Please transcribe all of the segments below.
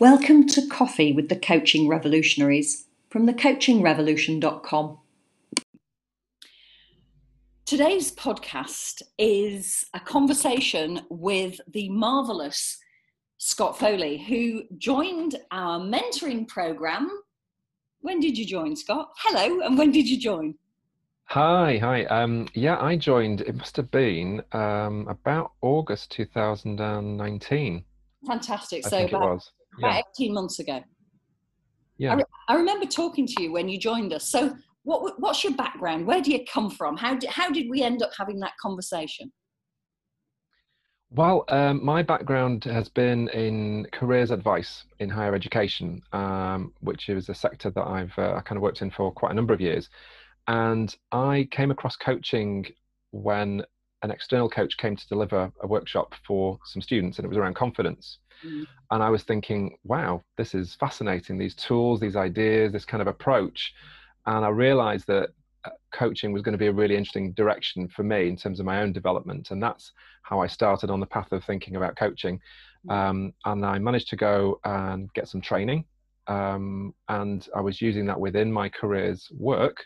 Welcome to Coffee with the Coaching Revolutionaries from thecoachingrevolution.com. Today's podcast is a conversation with the marvelous Scott Foley, who joined our mentoring program. When did you join, Scott? Hello, and when did you join? Hi, hi. Um, yeah, I joined, it must have been um, about August 2019. Fantastic. I so think it about, was. About Yeah. 18 months ago. Yeah. I, re- I remember talking to you when you joined us. So what, what's your background? Where do you come from? How did, how did we end up having that conversation? Well, um, my background has been in careers advice in higher education, um, which is a sector that I've uh, I kind of worked in for quite a number of years. And I came across coaching when an external coach came to deliver a workshop for some students, and it was around confidence. Mm. And I was thinking, wow, this is fascinating. These tools, these ideas, this kind of approach. And I realized that uh, coaching was going to be a really interesting direction for me in terms of my own development. And that's how I started on the path of thinking about coaching. Mm. Um, and I managed to go and get some training. Um, and I was using that within my career's work.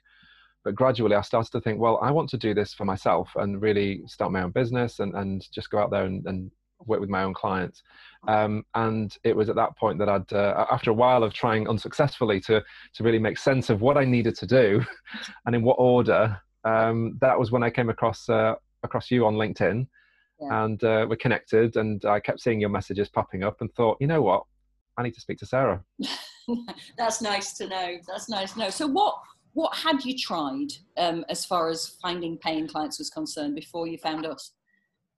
But gradually, I started to think, well, I want to do this for myself and really start my own business and, and just go out there and, and work with my own clients. Um, and it was at that point that I'd, uh, after a while of trying unsuccessfully to to really make sense of what I needed to do, and in what order, um, that was when I came across uh, across you on LinkedIn, Yeah. and uh, we're connected. And I kept seeing your messages popping up, and thought, you know what, I need to speak to Sarah. That's nice to know. That's nice to know. So what what had you tried um, as far as finding paying clients was concerned before you found us?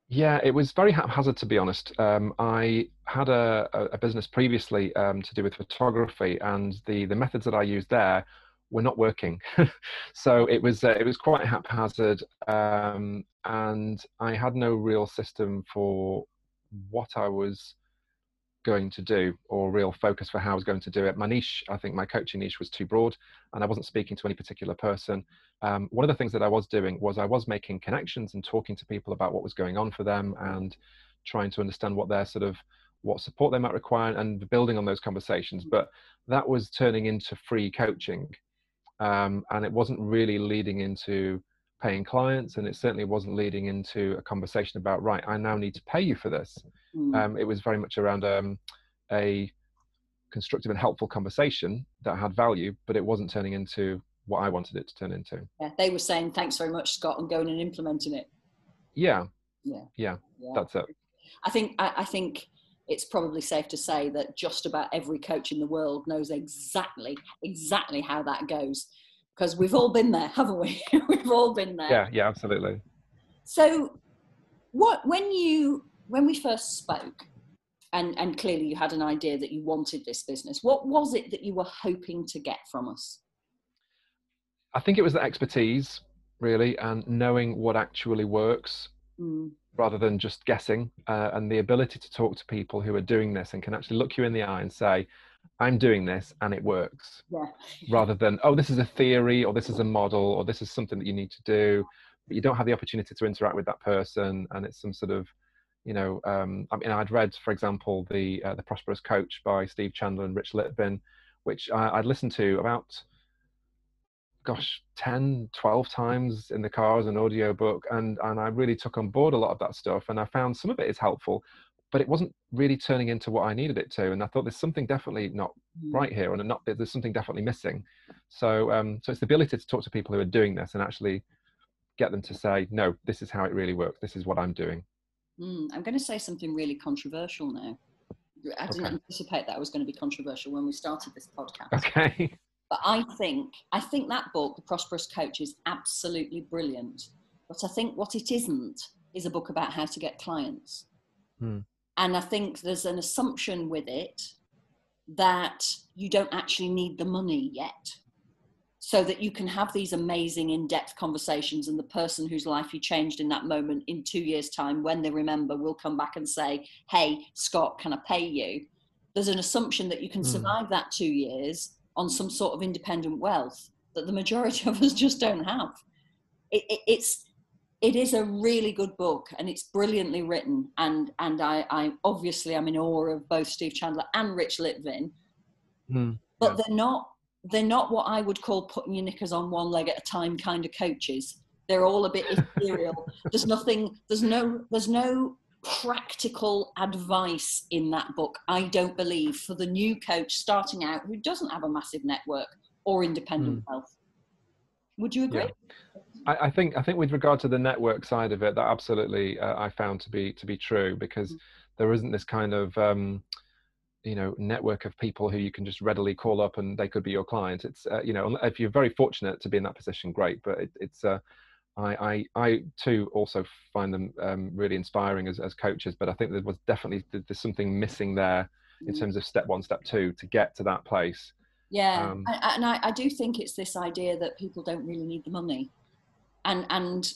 Yeah, it was very haphazard to be honest. Um, I had a, a business previously um, to do with photography, and the the methods that I used there were not working. so it was uh, it was quite haphazard, um, and I had no real system for what I was going to do or real focus for how I was going to do it. My niche, I think my coaching niche was too broad, and I wasn't speaking to any particular person um, one of the things that I was doing was I was making connections and talking to people about what was going on for them and trying to understand what their sort of what support they might require and building on those conversations. But that was turning into free coaching, um, and it wasn't really leading into paying clients, and it certainly wasn't leading into a conversation about right, I now need to pay you for this. Mm. Um, it was very much around um, a constructive and helpful conversation that had value, but it wasn't turning into what I wanted it to turn into. yeah, they were saying thanks very much, Scott, and going and implementing it. Yeah, Yeah, yeah, yeah. that's it. I think I, I think it's probably safe to say that just about every coach in the world knows exactly exactly how that goes because we've all been there, haven't we? we've all been there. Yeah, yeah, absolutely. So, what when you when we first spoke, and and clearly you had an idea that you wanted this business. What was it that you were hoping to get from us? I think it was the expertise, really, and knowing what actually works Mm, rather than just guessing, uh, and the ability to talk to people who are doing this and can actually look you in the eye and say, I'm doing this and it works, yeah, rather than, oh, this is a theory or this is a model or this is something that you need to do. But you don't have the opportunity to interact with that person, and it's some sort of you know, um, I mean, I'd read, for example, the uh, the Prosperous Coach by Steve Chandler and Rich Litvin, which I, I'd listened to about, gosh, 10, 12 times in the car as an audio book, and and I really took on board a lot of that stuff, and I found some of it is helpful, but it wasn't really turning into what I needed it to, and I thought there's something definitely not Mm. right here, and not there's something definitely missing. So um, so it's the ability to talk to people who are doing this and actually get them to say, no, this is how it really works. This is what I'm doing. Mm, I'm going to say something really controversial now. I didn't Okay. anticipate that was going to be controversial when we started this podcast. Okay. But I think I think that book, The Prosperous Coach, is absolutely brilliant. But I think what it isn't is a book about how to get clients. Hmm. And I think there's an assumption with it that you don't actually need the money yet. So that you can have these amazing in depth conversations, and the person whose life you changed in that moment in two years' time, when they remember, will come back and say, Hey, Scott, can I pay you? There's an assumption that you can Hmm. survive that two years on some sort of independent wealth that the majority of us just don't have. It, it, it's it is a really good book and it's brilliantly written and and I, I obviously I'm in awe of both Steve Chandler and Rich Litvin, mm, but yeah. they're not they're not what I would call putting your knickers on one leg at a time kind of coaches. They're all a bit ethereal. there's nothing. There's no. There's no practical advice in that book. I don't believe for the new coach starting out who doesn't have a massive network or independent mm. wealth. Would you agree? Yeah. I, I, think I think with regard to the network side of it, that absolutely uh, I found to be to be true because mm. there isn't this kind of um, you know network of people who you can just readily call up and they could be your client. It's uh, you know if you're very fortunate to be in that position, great. But it, it's uh, I, I, I too also find them um, really inspiring as, as coaches. But I think there was definitely there's something missing there in mm. terms of step one, step two to get to that place. Yeah, um, and I, I do think it's this idea that people don't really need the money and and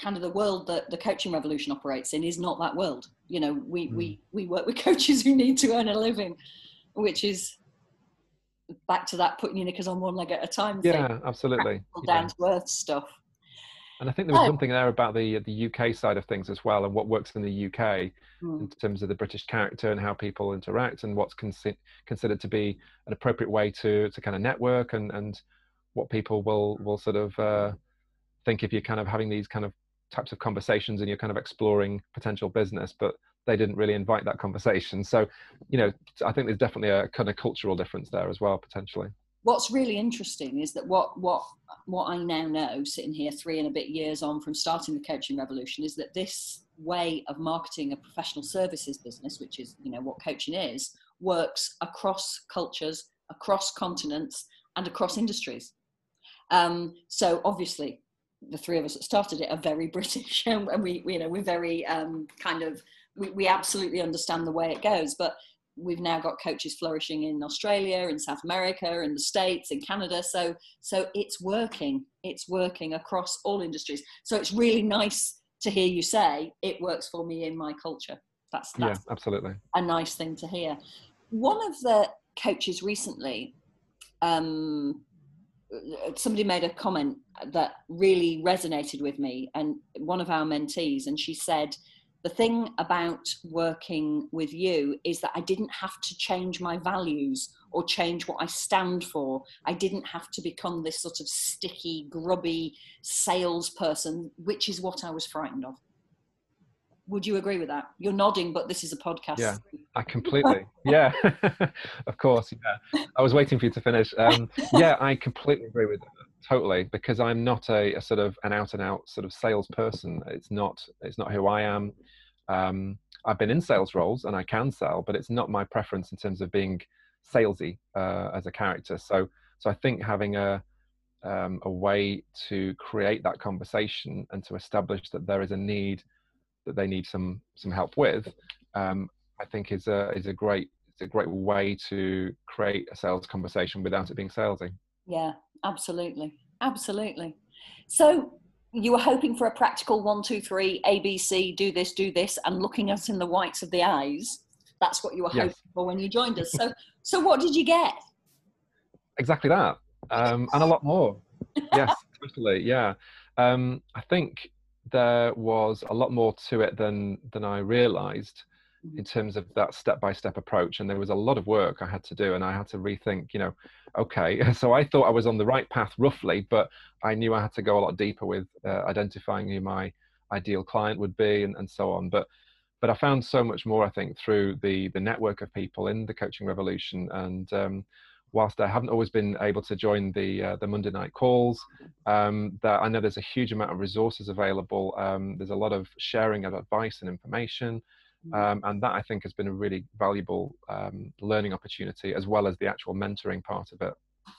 kind of the world that the coaching revolution operates in is not that world you know we mm. we we work with coaches who need to earn a living which is back to that putting your knickers on one leg at a time yeah thing. absolutely down yeah. to earth stuff and I think there was oh. something there about the the UK side of things as well, and what works in the UK mm. in terms of the British character and how people interact, and what's consi- considered to be an appropriate way to to kind of network, and and what people will will sort of uh, think if you're kind of having these kind of types of conversations and you're kind of exploring potential business, but they didn't really invite that conversation. So, you know, I think there's definitely a kind of cultural difference there as well, potentially. What's really interesting is that what what what I now know, sitting here three and a bit years on from starting the coaching revolution, is that this way of marketing a professional services business, which is you know what coaching is, works across cultures, across continents, and across industries. Um, so obviously, the three of us that started it are very British, and we, we you know we're very um, kind of we, we absolutely understand the way it goes. But we've now got coaches flourishing in Australia, in South America, in the States, in Canada. So so it's working. It's working across all industries. So it's really nice to hear you say it works for me in my culture. That's, that's yeah, absolutely a nice thing to hear. One of the coaches recently um, Uh, somebody made a comment that really resonated with me and one of our mentees and she said the thing about working with you is that I didn't have to change my values or change what I stand for. I didn't have to become this sort of sticky, grubby salesperson, which is what I was frightened of. Would you agree with that? You're nodding, but this is a podcast. Yeah, I completely. yeah, of course. Yeah, I was waiting for you to finish. Um, yeah, I completely agree with that. Totally, because I'm not a, a, sort of an out and out sort of salesperson. It's not. It's not who I am. Um, I've been in sales roles and I can sell, but it's not my preference in terms of being salesy uh, as a character. So, so I think having a um, a way to create that conversation and to establish that there is a need that they need some some help with, um, I think is a is a great it's a great way to create a sales conversation without it being salesy. Yeah, absolutely, absolutely. So you were hoping for a practical one, two, three, ABC, do this, do this, and looking us in the whites of the eyes. That's what you were yes. hoping for when you joined us. So, so what did you get? Exactly that, um, and a lot more. yes, totally. Yeah, um, I think there was a lot more to it than than I realised in terms of that step by step approach and there was a lot of work i had to do and i had to rethink you know okay so i thought i was on the right path roughly but i knew i had to go a lot deeper with uh, identifying who my ideal client would be and, and so on but but i found so much more i think through the the network of people in the coaching revolution and um, whilst I haven't always been able to join the uh, the Monday night calls, um, that I know there's a huge amount of resources available. Um, there's a lot of sharing of advice and information. Um, and that I think has been a really valuable um, learning opportunity as well as the actual mentoring part of it.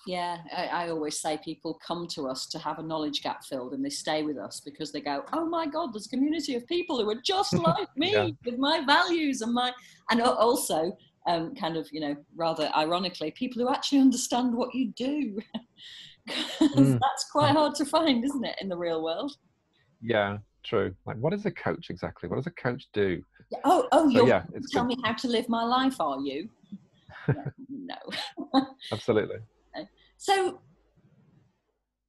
Yeah, I, I, always say people come to us to have a knowledge gap filled and they stay with us because they go, oh my God, there's a community of people who are just like me yeah. with my values and my, and also um, kind of, you know, rather ironically, people who actually understand what you do. mm. That's quite hard to find, isn't it, in the real world? Yeah, true. Like, what is a coach exactly? What does a coach do? Oh, oh, you're yeah, tell good. me how to live my life, are you? no. Absolutely. So,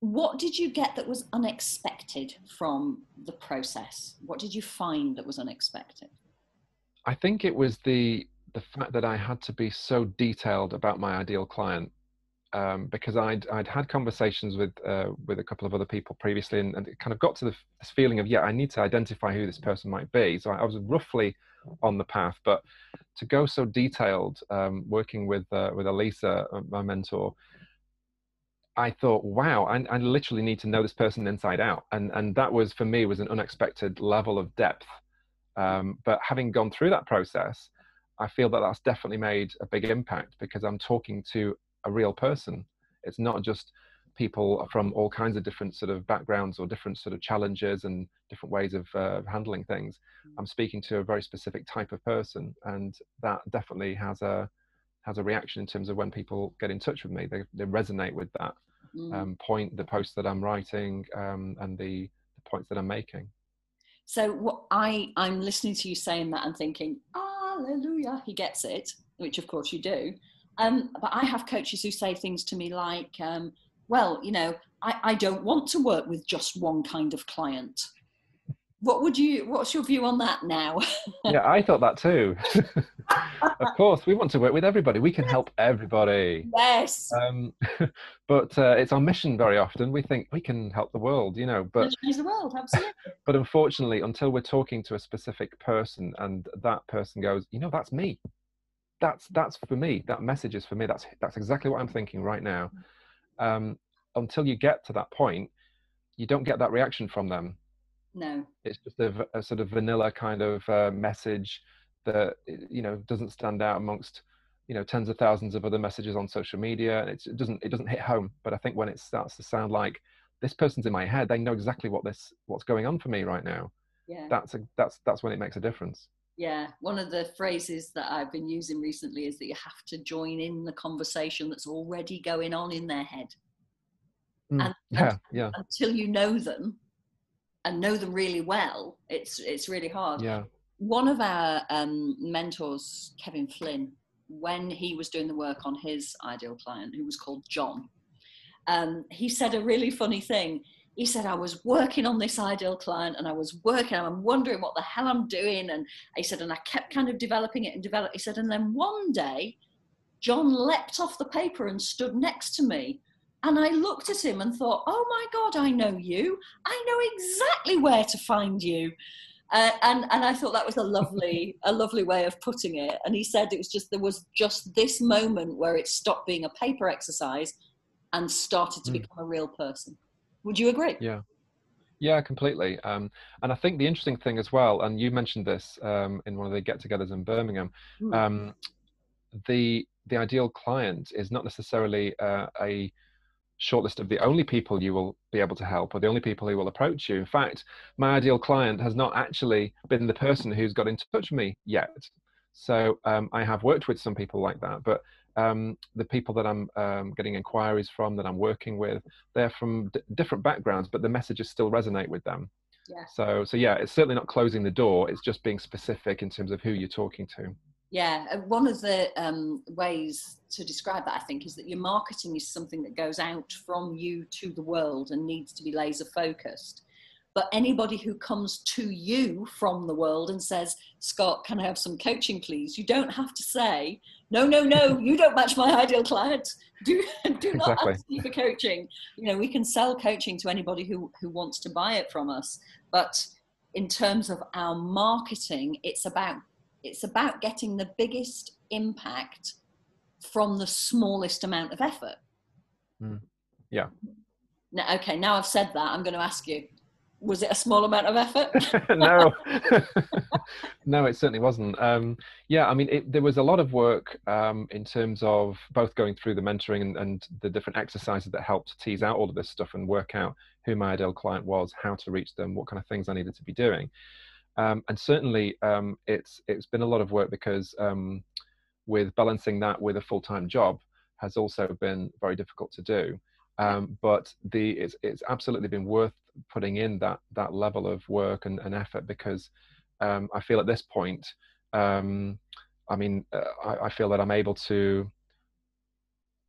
what did you get that was unexpected from the process? What did you find that was unexpected? I think it was the the fact that I had to be so detailed about my ideal client um, because I'd I'd had conversations with uh, with a couple of other people previously, and, and, it kind of got to the, this feeling of yeah, I need to identify who this person might be. So I, I was roughly on the path, but to go so detailed, um, working with uh, with Elisa, uh, my mentor, I thought, wow, I, I, literally need to know this person inside out, and and that was for me was an unexpected level of depth. Um, but having gone through that process, I feel that that's definitely made a big impact because I'm talking to a real person. It's not just people from all kinds of different sort of backgrounds or different sort of challenges and different ways of uh, handling things. Mm. I'm speaking to a very specific type of person, and that definitely has a has a reaction in terms of when people get in touch with me. They they resonate with that mm. um, point, the post that I'm writing, um, and the, the points that I'm making. So what I I'm listening to you saying that and thinking, Hallelujah, he gets it, which of course you do. Um, but I have coaches who say things to me like, um, well, you know, I, I don't want to work with just one kind of client. What would you, what's your view on that now? yeah, I thought that too. of course, we want to work with everybody. We can help everybody. Yes. Um, but uh, it's our mission very often. We think we can help the world, you know. But change the world, absolutely. but unfortunately, until we're talking to a specific person, and that person goes, you know, that's me that's that's for me that message is for me that's that's exactly what i'm thinking right now um, until you get to that point you don't get that reaction from them no. It's just a, a sort of vanilla kind of uh, message that you know doesn't stand out amongst you know tens of thousands of other messages on social media and it doesn't it doesn't hit home. But i think when it starts to sound like this person's in my head they know exactly what this what's going on for me right now. Yeah. That's a that's that's when it makes a difference. Yeah, one of the phrases that I've been using recently is that you have to join in the conversation that's already going on in their head. Mm, and, yeah, and, yeah. Until you know them and know them really well, it's it's really hard. Yeah. One of our um, mentors, Kevin Flynn, when he was doing the work on his ideal client, who was called John, um, he said a really funny thing he said I was working on this ideal client and I was working, I'm wondering what the hell I'm doing. And he said, and I kept kind of developing it and developing. He said, and then one day, John leapt off the paper and stood next to me. And I looked at him and thought, oh my God, I know you. I know exactly where to find you. Uh, and and I thought that was a lovely a lovely way of putting it. And he said it was just there was just this moment where it stopped being a paper exercise and started to mm. become a real person. Would you agree? Yeah. Yeah, completely. Um, and I think the interesting thing as well, and you mentioned this um, in one of the get-togethers in Birmingham, mm. um, the the ideal client is not necessarily uh, a shortlist of the only people you will be able to help or the only people who will approach you. In fact, my ideal client has not actually been the person who's got in touch with me yet. So um, I have worked with some people like that, but um, the people that I'm um, getting inquiries from, that I'm working with, they're from d- different backgrounds, but the messages still resonate with them. Yeah. So, so yeah, it's certainly not closing the door. It's just being specific in terms of who you're talking to. Yeah, uh, one of the um, ways to describe that, I think, is that your marketing is something that goes out from you to the world and needs to be laser focused. But anybody who comes to you from the world and says, Scott, can I have some coaching, please? You don't have to say, no, no, no, you don't match my ideal client. Do, do not exactly. ask me for coaching. You know, we can sell coaching to anybody who, who wants to buy it from us. But in terms of our marketing, it's about it's about getting the biggest impact from the smallest amount of effort. Mm. Yeah. Now, okay, now I've said that, I'm going to ask you was it a small amount of effort? no, no, it certainly wasn't. Um, yeah, I mean, it, there was a lot of work um, in terms of both going through the mentoring and, and, the different exercises that helped tease out all of this stuff and work out who my ideal client was, how to reach them, what kind of things I needed to be doing. Um, and certainly, um, it's it's been a lot of work because um, with balancing that with a full time job has also been very difficult to do. Um, but the it's it's absolutely been worth putting in that that level of work and, and effort because um, I feel at this point, um, I mean, uh, I, I, feel that I'm able to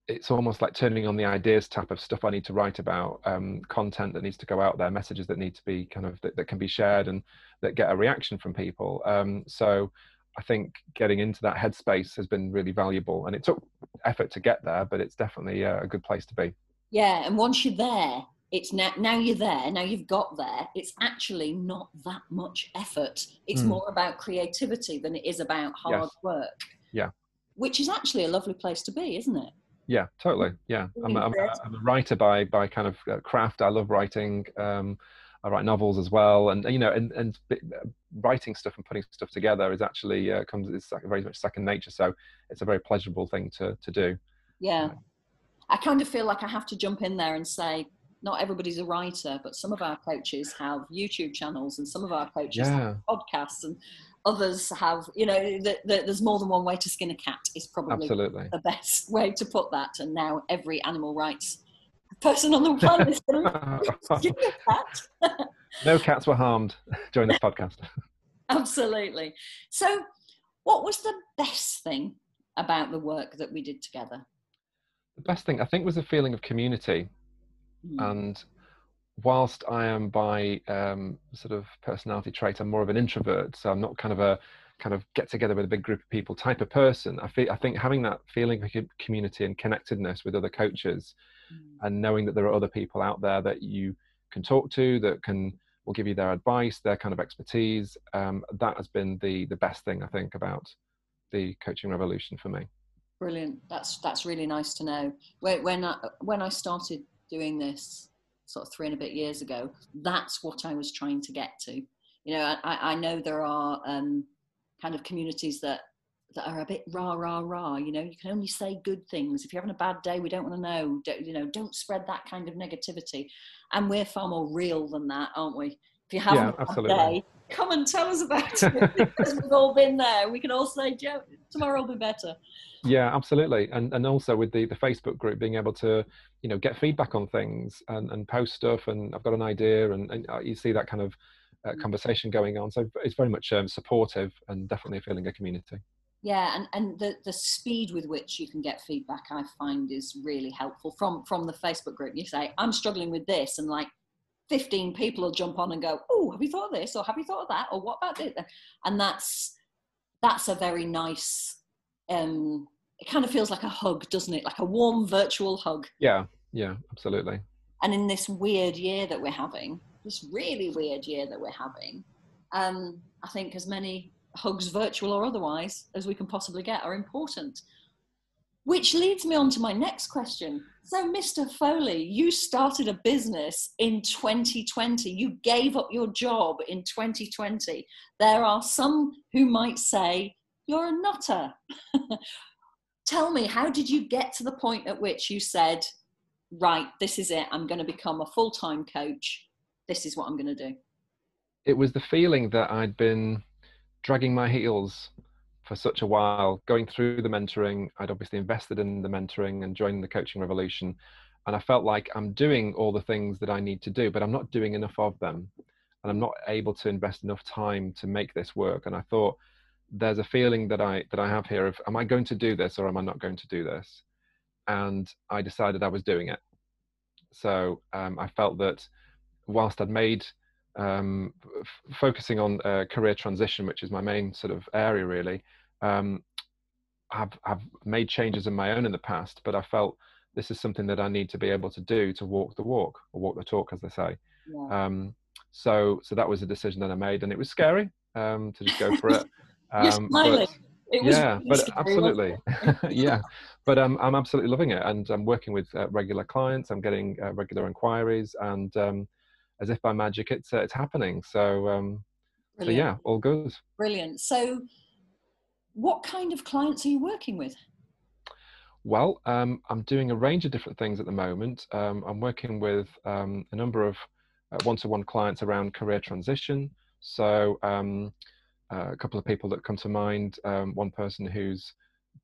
it's almost like turning on the ideas tap of stuff I need to write about, um, content that needs to go out there, messages that need to be kind of that, that can be shared and that get a reaction from people. Um, so I think getting into that headspace has been really valuable, and it took effort to get there, but it's definitely a good place to be. Yeah, and once you're there, it's now now you're there now you've got there it's actually not that much effort it's mm. more about creativity than it is about hard yes. work yeah which is actually a lovely place to be isn't it yeah totally yeah I'm, I'm, I'm a writer by by kind of uh, craft i love writing um, i write novels as well and you know and, and uh, writing stuff and putting stuff together is actually uh, comes it's very much second nature so it's a very pleasurable thing to to do. Yeah. Uh, I kind of feel like I have to jump in there and say, not everybody's a writer, but some of our coaches have YouTube channels and some of our coaches yeah. have podcasts and others have, you know, the, the, there's more than one way to skin a cat is probably Absolutely. the best way to put that. And now every animal rights person on the planet is going to skin a cat. no cats were harmed during this podcast. Absolutely. So what was the best thing about the work that we did together? The best thing, I think, was the feeling of community Mm. And whilst I am by um, sort of personality trait, I'm more of an introvert. So I'm not kind of a kind of get together with a big group of people type of person. I, feel, I think having that feeling of community and connectedness with other coaches mm. and knowing that there are other people out there that you can talk to that can will give you their advice, their kind of expertise. Um, that has been the the best thing I think about the coaching revolution for me. Brilliant. That's that's really nice to know. When when I, when I started doing this sort of three and a bit years ago, that's what I was trying to get to. You know, I, I know there are um, kind of communities that that are a bit rah rah rah. You know, you can only say good things. If you're having a bad day, we don't want to know. Don't, you know, don't spread that kind of negativity. And we're far more real than that, aren't we? If you have yeah, a bad day, come and tell us about it because we've all been there. We can all say, Joe, tomorrow will be better. Yeah, absolutely. And and also with the the Facebook group, being able to you know get feedback on things and, and post stuff and i've got an idea and, and uh, you see that kind of uh, mm. conversation going on so it's very much um, supportive and definitely feeling a community yeah and, and the, the speed with which you can get feedback i find is really helpful from from the facebook group you say i'm struggling with this and like 15 people will jump on and go oh have you thought of this or have you thought of that or what about this and that's that's a very nice um it kind of feels like a hug, doesn't it? Like a warm virtual hug. Yeah, yeah, absolutely. And in this weird year that we're having, this really weird year that we're having, um, I think as many hugs, virtual or otherwise, as we can possibly get are important. Which leads me on to my next question. So, Mr. Foley, you started a business in 2020. You gave up your job in 2020. There are some who might say you're a nutter. tell me, how did you get to the point at which you said, right, this is it, I'm going to become a full time coach, this is what I'm going to do? It was the feeling that I'd been dragging my heels for such a while, going through the mentoring. I'd obviously invested in the mentoring and joining the coaching revolution. And I felt like I'm doing all the things that I need to do, but I'm not doing enough of them. And I'm not able to invest enough time to make this work. And I thought, there's a feeling that I that I have here of am I going to do this or am I not going to do this? And I decided I was doing it. So um, I felt that whilst I'd made um, f- focusing on uh, career transition, which is my main sort of area really, um, I've, I've made changes in my own in the past, but I felt this is something that I need to be able to do to walk the walk or walk the talk, as they say. Yeah. Um, so, so that was a decision that I made, and it was scary um, to just go for it. Um, but, yeah, really but absolutely, yeah. But um, I'm absolutely loving it, and I'm working with uh, regular clients. I'm getting uh, regular inquiries, and um, as if by magic, it's uh, it's happening. So, um, so yeah, all good. Brilliant. So, what kind of clients are you working with? Well, um, I'm doing a range of different things at the moment. Um, I'm working with um, a number of uh, one-to-one clients around career transition. So um, uh, a couple of people that come to mind. Um, one person who's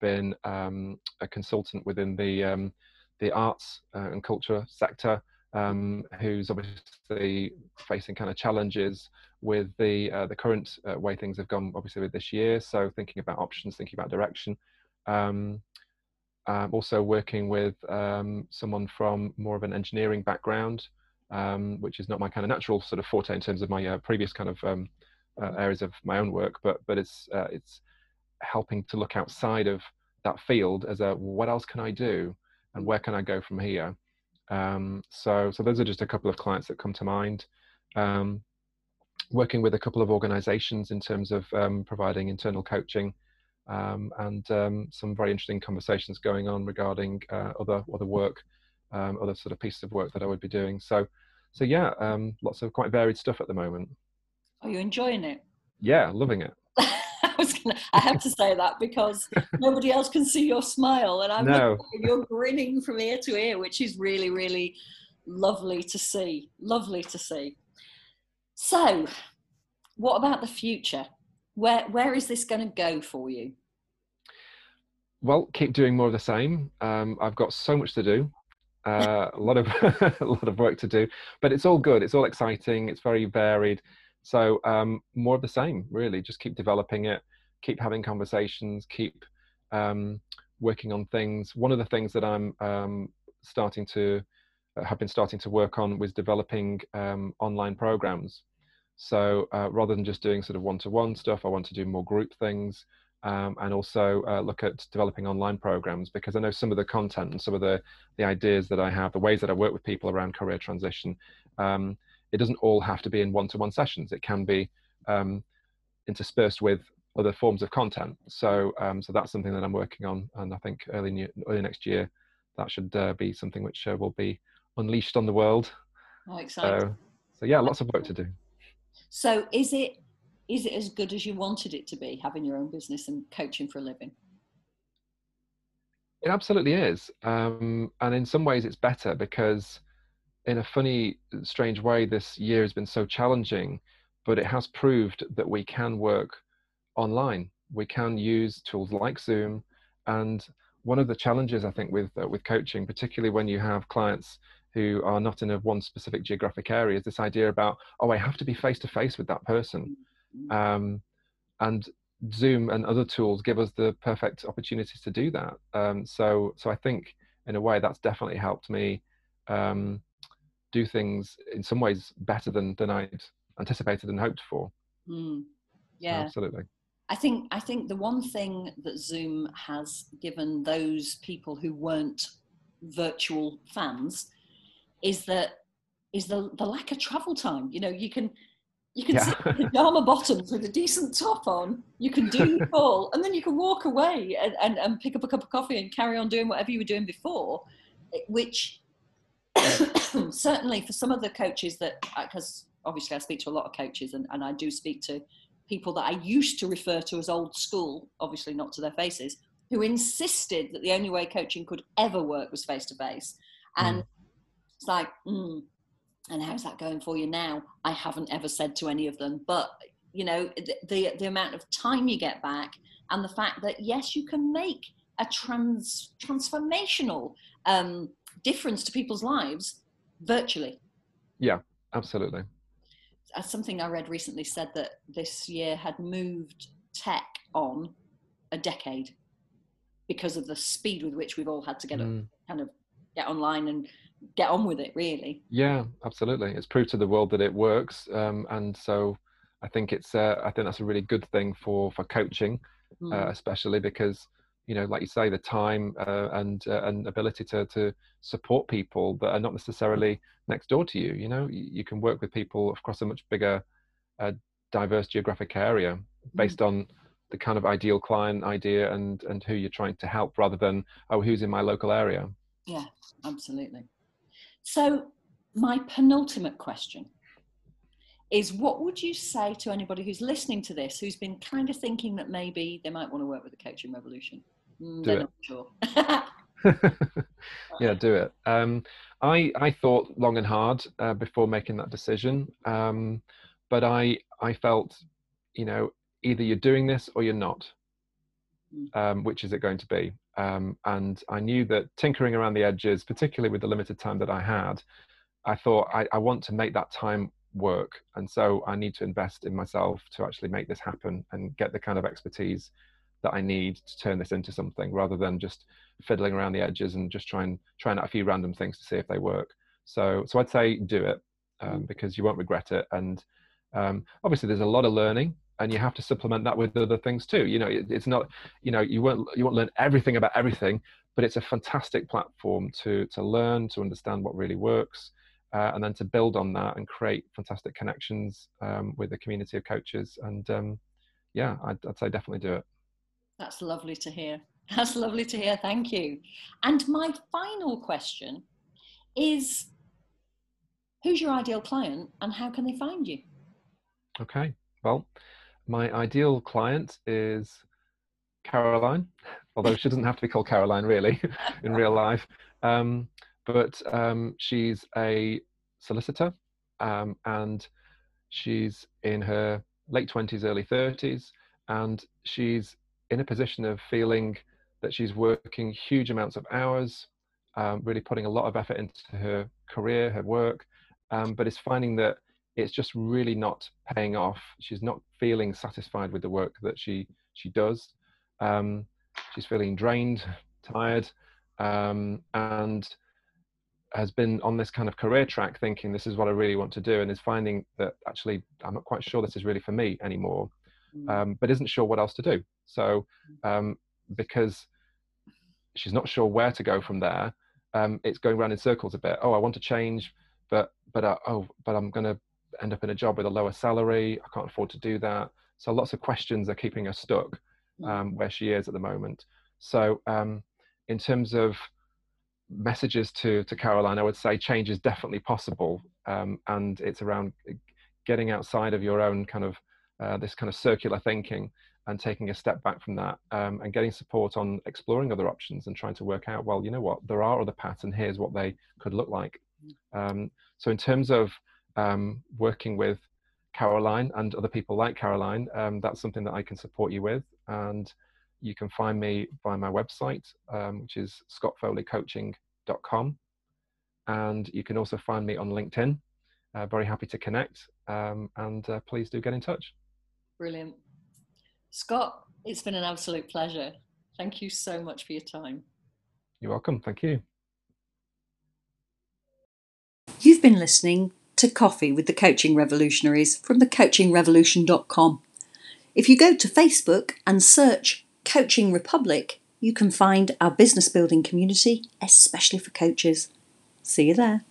been um, a consultant within the the arts uh, and culture sector, um, who's obviously facing kind of challenges with the uh, the current uh, way things have gone, obviously with this year. So thinking about options, thinking about direction. Um, um, also working with um, someone from more of an engineering background, um, which is not my kind of natural sort of forte in terms of my uh, previous kind of um, uh, areas of my own work, but but it's uh, it's helping to look outside of that field as a what else can I do and where can I go from here. Um, so so those are just a couple of clients that come to mind. Um, working with a couple of organisations in terms of providing internal coaching um, and um, some very interesting conversations going on regarding uh, other other work, um, other sort of pieces of work that I would be doing. So, so yeah, um, lots of quite varied stuff at the moment. Are you enjoying it? Yeah, loving it. I was gonna, I have to say that because nobody else can see your smile, and I'm no. you're grinning from ear to ear, which is really, really lovely to see. Lovely to see. So, what about the future? where where is this going to go for you well keep doing more of the same um, i've got so much to do uh, a lot of a lot of work to do but it's all good it's all exciting it's very varied so um, more of the same really just keep developing it keep having conversations keep um, working on things one of the things that i'm um, starting to uh, have been starting to work on was developing um, online programs so uh, rather than just doing sort of one-to-one stuff, I want to do more group things um, and also uh, look at developing online programs because I know some of the content and some of the, the ideas that I have, the ways that I work with people around career transition, um, it doesn't all have to be in one-to-one sessions. It can be um, interspersed with other forms of content. So, um, so that's something that I'm working on, and I think early new, early next year that should uh, be something which uh, will be unleashed on the world. Oh, exciting! So, so yeah, lots of work to do. So is it is it as good as you wanted it to be, having your own business and coaching for a living? It absolutely is, um, and in some ways it's better because, in a funny, strange way, this year has been so challenging, but it has proved that we can work online. We can use tools like Zoom, and one of the challenges I think with uh, with coaching, particularly when you have clients who are not in a one specific geographic area is this idea about oh i have to be face to face with that person mm-hmm. um, and zoom and other tools give us the perfect opportunities to do that um, so so i think in a way that's definitely helped me um, do things in some ways better than than i'd anticipated and hoped for mm. yeah absolutely I think I think the one thing that Zoom has given those people who weren't virtual fans is that is the the lack of travel time. You know, you can you can yeah. sit in pajama bottoms with a decent top on. You can do the call, and then you can walk away and, and, and pick up a cup of coffee and carry on doing whatever you were doing before. Eh, which certainly for some of the coaches that, uh, because obviously I speak to a lot of coaches and, and I do speak to people that I used to refer to as old school, obviously not to their faces, who insisted that the only way coaching could ever work was face to face. And mm. It's like, mm, and how's that going for you now? I haven't ever said to any of them, but you know, the, the, the amount of time you get back and the fact that yes, you can make a trans transformational um, difference to people's lives virtually. Yeah, absolutely. As something I read recently said that this year had moved tech on a decade because of the speed with which we've all had to get mm. kind of get online and get on with it really yeah absolutely it's proved to the world that it works um, and so i think it's uh, i think that's a really good thing for for coaching mm. uh, especially because you know like you say the time uh, and uh, and ability to to support people that are not necessarily next door to you you know you, can work with people across a much bigger uh, diverse geographic area mm. based mm. on the kind of ideal client idea and and who you're trying to help rather than oh who's in my local area yeah absolutely so, my penultimate question is what would you say to anybody who's listening to this who's been kind of thinking that maybe they might want to work with the coaching revolution? Mm, do it. sure. yeah, do it. Um, I I thought long and hard uh, before making that decision, um, but I I felt, you know, either you're doing this or you're not. Mm. Um, which is it going to be? Um, and I knew that tinkering around the edges, particularly with the limited time that I had, I thought I, I, want to make that time work. And so I need to invest in myself to actually make this happen and get the kind of expertise that I need to turn this into something rather than just fiddling around the edges and just trying trying out a few random things to see if they work. So so I'd say do it um, mm. because you won't regret it. And um, obviously there's a lot of learning and you have to supplement that with other things too. You know, it, it's not you know you won't you won't learn everything about everything, but it's a fantastic platform to to learn to understand what really works. Uh, and then to build on that and create fantastic connections um, with the community of coaches and um, yeah I'd, I'd say definitely do it that's lovely to hear. That's lovely to hear. Thank you. And my final question is who's your ideal client and how can they find you? Okay. Well, my ideal client is Caroline, although she doesn't have to be called Caroline really in real life. Um, but um, she's a solicitor um, and she's in her late 20s, early 30s, and she's in a position of feeling that she's working huge amounts of hours, um, really putting a lot of effort into her career, her work, um, but is finding that it's just really not paying off. She's not feeling satisfied with the work that she she does. Um, she's feeling drained, tired, um, and has been on this kind of career track thinking this is what I really want to do and is finding that actually I'm not quite sure this is really for me anymore mm. um, but isn't sure what else to do so mm. um, because she's not sure where to go from there, um, it's going around in circles a bit. Oh, I want to change, but but uh, oh, but I'm going to end up in a job with a lower salary. I can't afford to do that. So lots of questions are keeping her stuck mm. um, where she is at the moment. So um, in terms of messages to to Caroline, I would say change is definitely possible, um, and it's around getting outside of your own kind of uh, this kind of circular thinking and taking a step back from that um, and getting support on exploring other options and trying to work out well you know what there are other paths and here's what they could look like. Um, so in terms of um, working with caroline and other people like caroline um, that's something that i can support you with. And you can find me via my website um, which is scottfoleycoaching.com and you can also find me on linkedin. Uh, very happy to connect. Um, and uh, please do get in touch. Brilliant Scott, it's been an absolute pleasure. Thank you so much for your time. You're welcome. Thank you. You've been listening to Coffee with the Coaching Revolutionaries from thecoachingrevolution.com. If you go to Facebook and search Coaching Republic, you can find our business building community, especially for coaches. See you there.